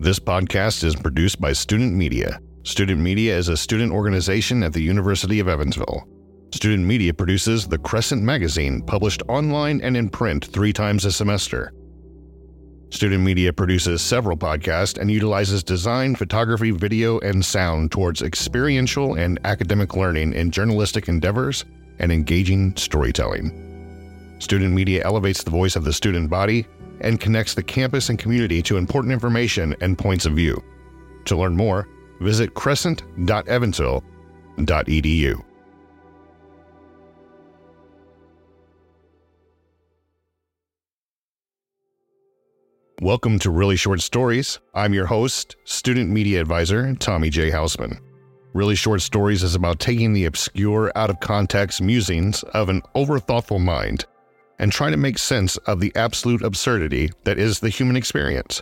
This podcast is produced by Student Media. Student Media is a student organization at the University of Evansville. Student Media produces the Crescent magazine, published online and in print three times a semester. Student Media produces several podcasts and utilizes design, photography, video, and sound towards experiential and academic learning in journalistic endeavors and engaging storytelling. Student Media elevates the voice of the student body and connects the campus and community to important information and points of view. To learn more, visit crescent.evansville.edu. Welcome to Really Short Stories. I'm your host, student media advisor, Tommy J. Hausman. Really Short Stories is about taking the obscure, out of context musings of an overthoughtful mind and trying to make sense of the absolute absurdity that is the human experience.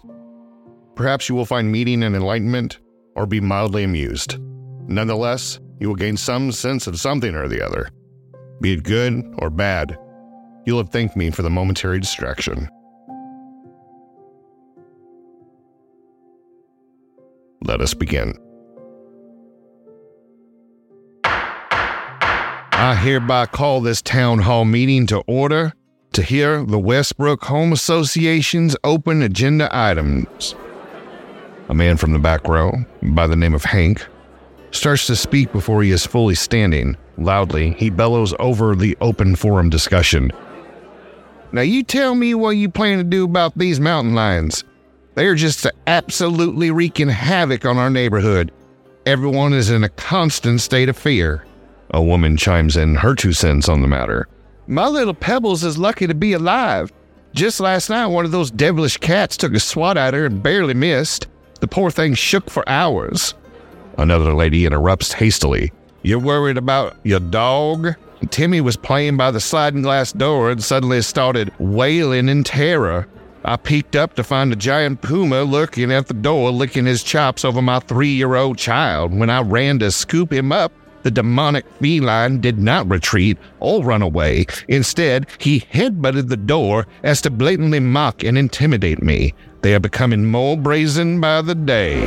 Perhaps you will find meaning and enlightenment or be mildly amused. Nonetheless, you will gain some sense of something or the other. Be it good or bad, you'll have thanked me for the momentary distraction. Let us begin. I hereby call this town hall meeting to order to hear the Westbrook Home Association's open agenda items. A man from the back row, by the name of Hank, starts to speak before he is fully standing. Loudly, he bellows over the open forum discussion. Now, you tell me what you plan to do about these mountain lions. They are just absolutely wreaking havoc on our neighborhood. Everyone is in a constant state of fear. A woman chimes in her two cents on the matter. My little Pebbles is lucky to be alive. Just last night, one of those devilish cats took a swat at her and barely missed. The poor thing shook for hours. Another lady interrupts hastily. You're worried about your dog? Timmy was playing by the sliding glass door and suddenly started wailing in terror. I peeked up to find a giant puma lurking at the door, licking his chops over my three year old child. When I ran to scoop him up, the demonic feline did not retreat or run away. Instead, he headbutted the door as to blatantly mock and intimidate me. They are becoming more brazen by the day.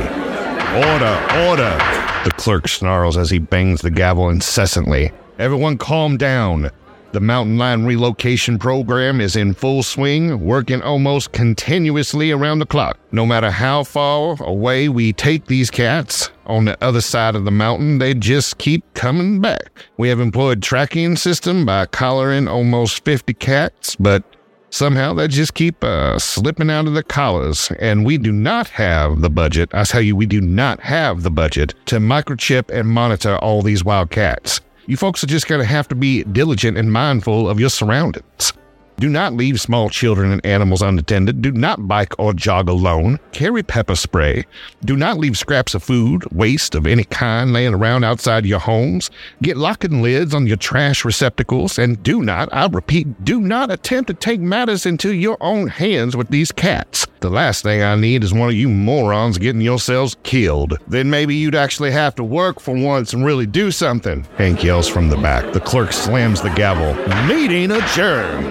Order, order! The clerk snarls as he bangs the gavel incessantly. Everyone calm down. The mountain lion relocation program is in full swing, working almost continuously around the clock. No matter how far away we take these cats, on the other side of the mountain, they just keep coming back. We have employed tracking system by collaring almost 50 cats, but somehow they just keep uh, slipping out of the collars, and we do not have the budget. I tell you, we do not have the budget to microchip and monitor all these wild cats. You folks are just going to have to be diligent and mindful of your surroundings. Do not leave small children and animals unattended. Do not bike or jog alone. Carry pepper spray. Do not leave scraps of food, waste of any kind laying around outside your homes. Get locking lids on your trash receptacles. And do not, I repeat, do not attempt to take matters into your own hands with these cats. The last thing I need is one of you morons getting yourselves killed. Then maybe you'd actually have to work for once and really do something. Hank yells from the back. The clerk slams the gavel. Meeting adjourned.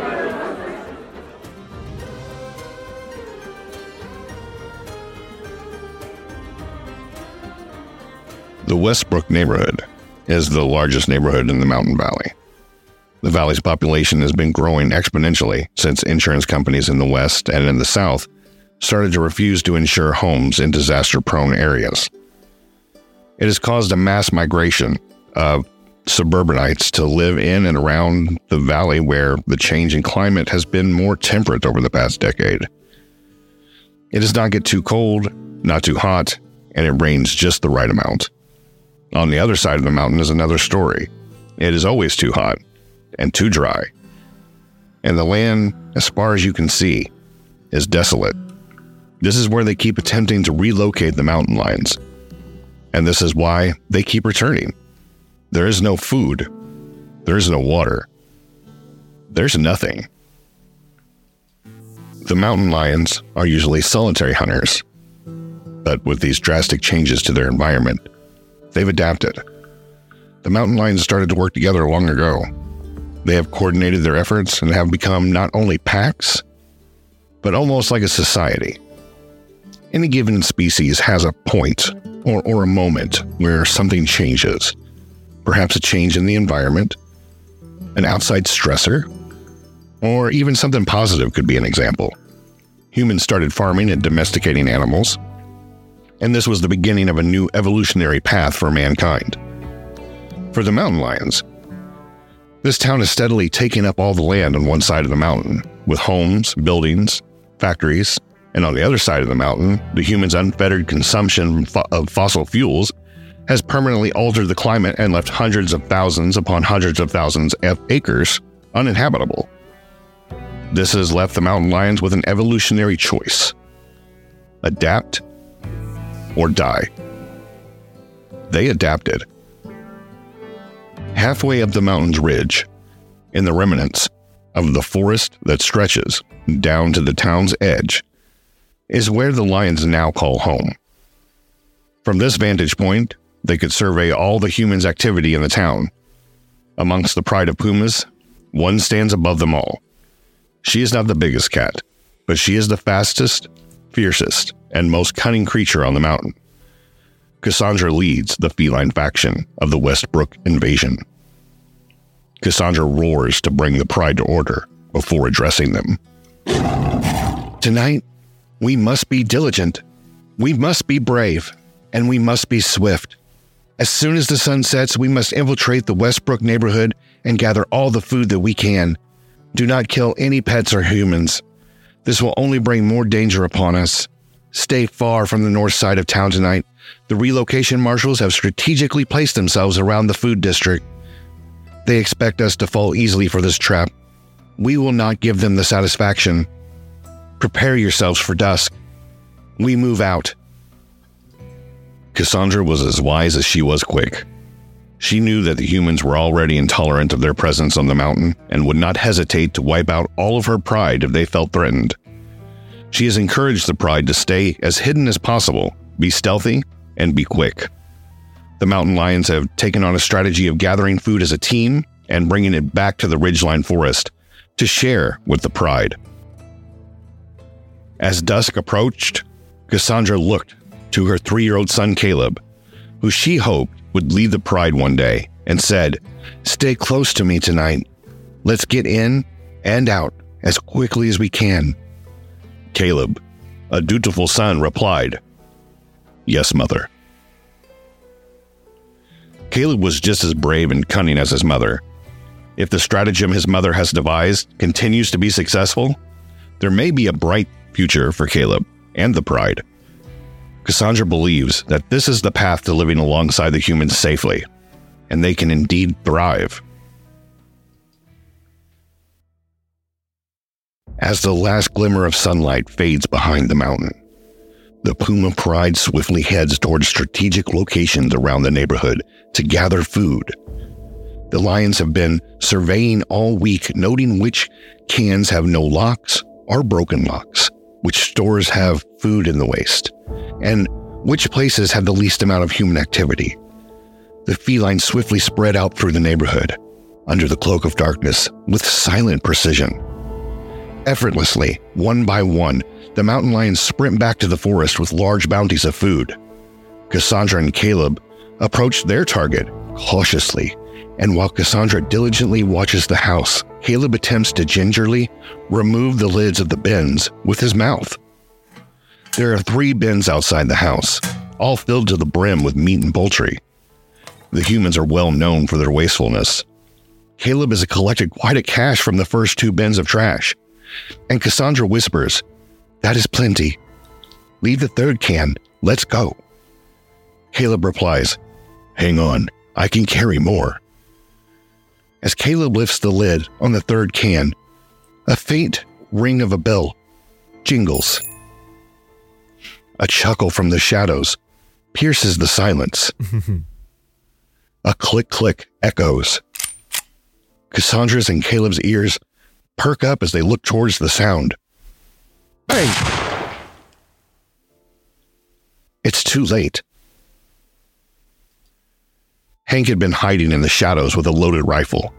The Westbrook neighborhood is the largest neighborhood in the Mountain Valley. The valley's population has been growing exponentially since insurance companies in the West and in the South started to refuse to insure homes in disaster prone areas. It has caused a mass migration of suburbanites to live in and around the valley where the change in climate has been more temperate over the past decade. It does not get too cold, not too hot, and it rains just the right amount. On the other side of the mountain is another story. It is always too hot and too dry. And the land, as far as you can see, is desolate. This is where they keep attempting to relocate the mountain lions. And this is why they keep returning. There is no food. There is no water. There's nothing. The mountain lions are usually solitary hunters. But with these drastic changes to their environment, they've adapted. The mountain lions started to work together long ago. They have coordinated their efforts and have become not only packs, but almost like a society. Any given species has a point or, or a moment where something changes. Perhaps a change in the environment, an outside stressor, or even something positive could be an example. Humans started farming and domesticating animals, and this was the beginning of a new evolutionary path for mankind. For the mountain lions, this town has steadily taken up all the land on one side of the mountain, with homes, buildings, factories, and on the other side of the mountain, the humans' unfettered consumption of fossil fuels has permanently altered the climate and left hundreds of thousands upon hundreds of thousands of acres uninhabitable. This has left the mountain lions with an evolutionary choice adapt or die. They adapted. Halfway up the mountain's ridge, in the remnants of the forest that stretches down to the town's edge, is where the lions now call home. From this vantage point, they could survey all the humans' activity in the town. Amongst the pride of pumas, one stands above them all. She is not the biggest cat, but she is the fastest, fiercest, and most cunning creature on the mountain. Cassandra leads the feline faction of the Westbrook invasion. Cassandra roars to bring the pride to order before addressing them. Tonight, we must be diligent, we must be brave, and we must be swift. As soon as the sun sets, we must infiltrate the Westbrook neighborhood and gather all the food that we can. Do not kill any pets or humans. This will only bring more danger upon us. Stay far from the north side of town tonight. The relocation marshals have strategically placed themselves around the food district. They expect us to fall easily for this trap. We will not give them the satisfaction. Prepare yourselves for dusk. We move out. Cassandra was as wise as she was quick. She knew that the humans were already intolerant of their presence on the mountain and would not hesitate to wipe out all of her pride if they felt threatened. She has encouraged the pride to stay as hidden as possible, be stealthy, and be quick. The mountain lions have taken on a strategy of gathering food as a team and bringing it back to the ridgeline forest to share with the pride. As dusk approached, Cassandra looked to her three year old son Caleb, who she hoped would lead the pride one day, and said, Stay close to me tonight. Let's get in and out as quickly as we can. Caleb, a dutiful son, replied, Yes, mother. Caleb was just as brave and cunning as his mother. If the stratagem his mother has devised continues to be successful, there may be a bright future for Caleb and the Pride. Cassandra believes that this is the path to living alongside the humans safely, and they can indeed thrive. As the last glimmer of sunlight fades behind the mountain, the Puma Pride swiftly heads toward strategic locations around the neighborhood to gather food. The lions have been surveying all week, noting which cans have no locks or broken locks, which stores have food in the waste, and which places have the least amount of human activity. The feline swiftly spread out through the neighborhood, under the cloak of darkness, with silent precision. Effortlessly, one by one, the mountain lions sprint back to the forest with large bounties of food. Cassandra and Caleb approach their target cautiously, and while Cassandra diligently watches the house, Caleb attempts to gingerly remove the lids of the bins with his mouth. There are three bins outside the house, all filled to the brim with meat and poultry. The humans are well known for their wastefulness. Caleb has collected quite a cache from the first two bins of trash, and Cassandra whispers, That is plenty. Leave the third can. Let's go. Caleb replies, Hang on, I can carry more. As Caleb lifts the lid on the third can, a faint ring of a bell jingles. A chuckle from the shadows pierces the silence. a click click echoes. Cassandra's and Caleb's ears perk up as they look towards the sound. Bang! It's too late. Hank had been hiding in the shadows with a loaded rifle.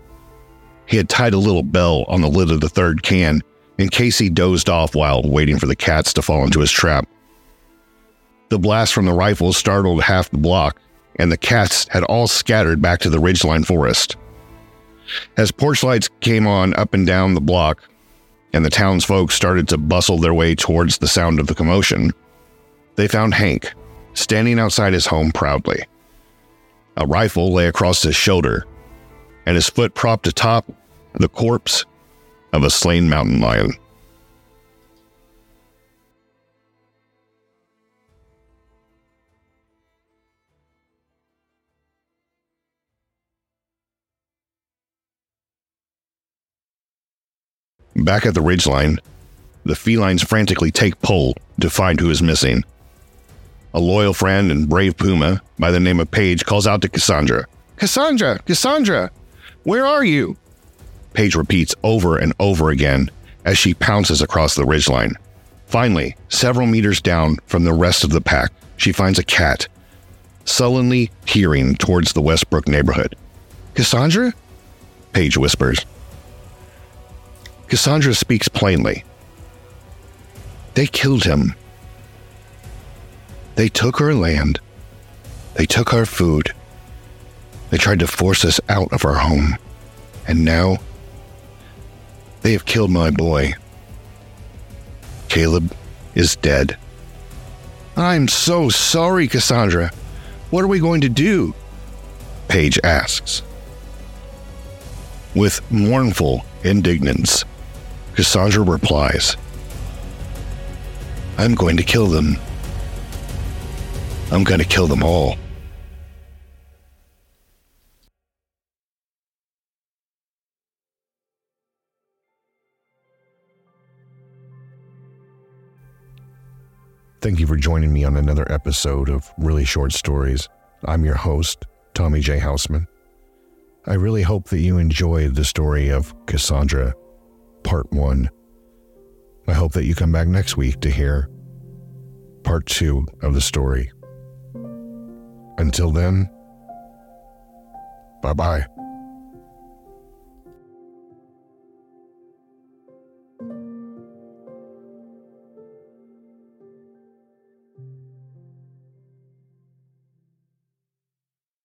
He had tied a little bell on the lid of the third can in case he dozed off while waiting for the cats to fall into his trap. The blast from the rifle startled half the block, and the cats had all scattered back to the ridgeline forest. As porch lights came on up and down the block, and the townsfolk started to bustle their way towards the sound of the commotion, they found Hank standing outside his home proudly. A rifle lay across his shoulder, and his foot propped atop the corpse of a slain mountain lion. Back at the ridgeline, the felines frantically take pull to find who is missing. A loyal friend and brave puma by the name of Paige calls out to Cassandra Cassandra, Cassandra, where are you? Paige repeats over and over again as she pounces across the ridgeline. Finally, several meters down from the rest of the pack, she finds a cat, sullenly peering towards the Westbrook neighborhood. Cassandra? Paige whispers. Cassandra speaks plainly. They killed him. They took our land. They took our food. They tried to force us out of our home. And now, they have killed my boy. Caleb is dead. I'm so sorry, Cassandra. What are we going to do? Paige asks. With mournful indignance, Cassandra replies, I'm going to kill them. I'm going to kill them all. Thank you for joining me on another episode of Really Short Stories. I'm your host, Tommy J. Hausman. I really hope that you enjoyed the story of Cassandra part one. I hope that you come back next week to hear part two of the story. Until then, bye bye.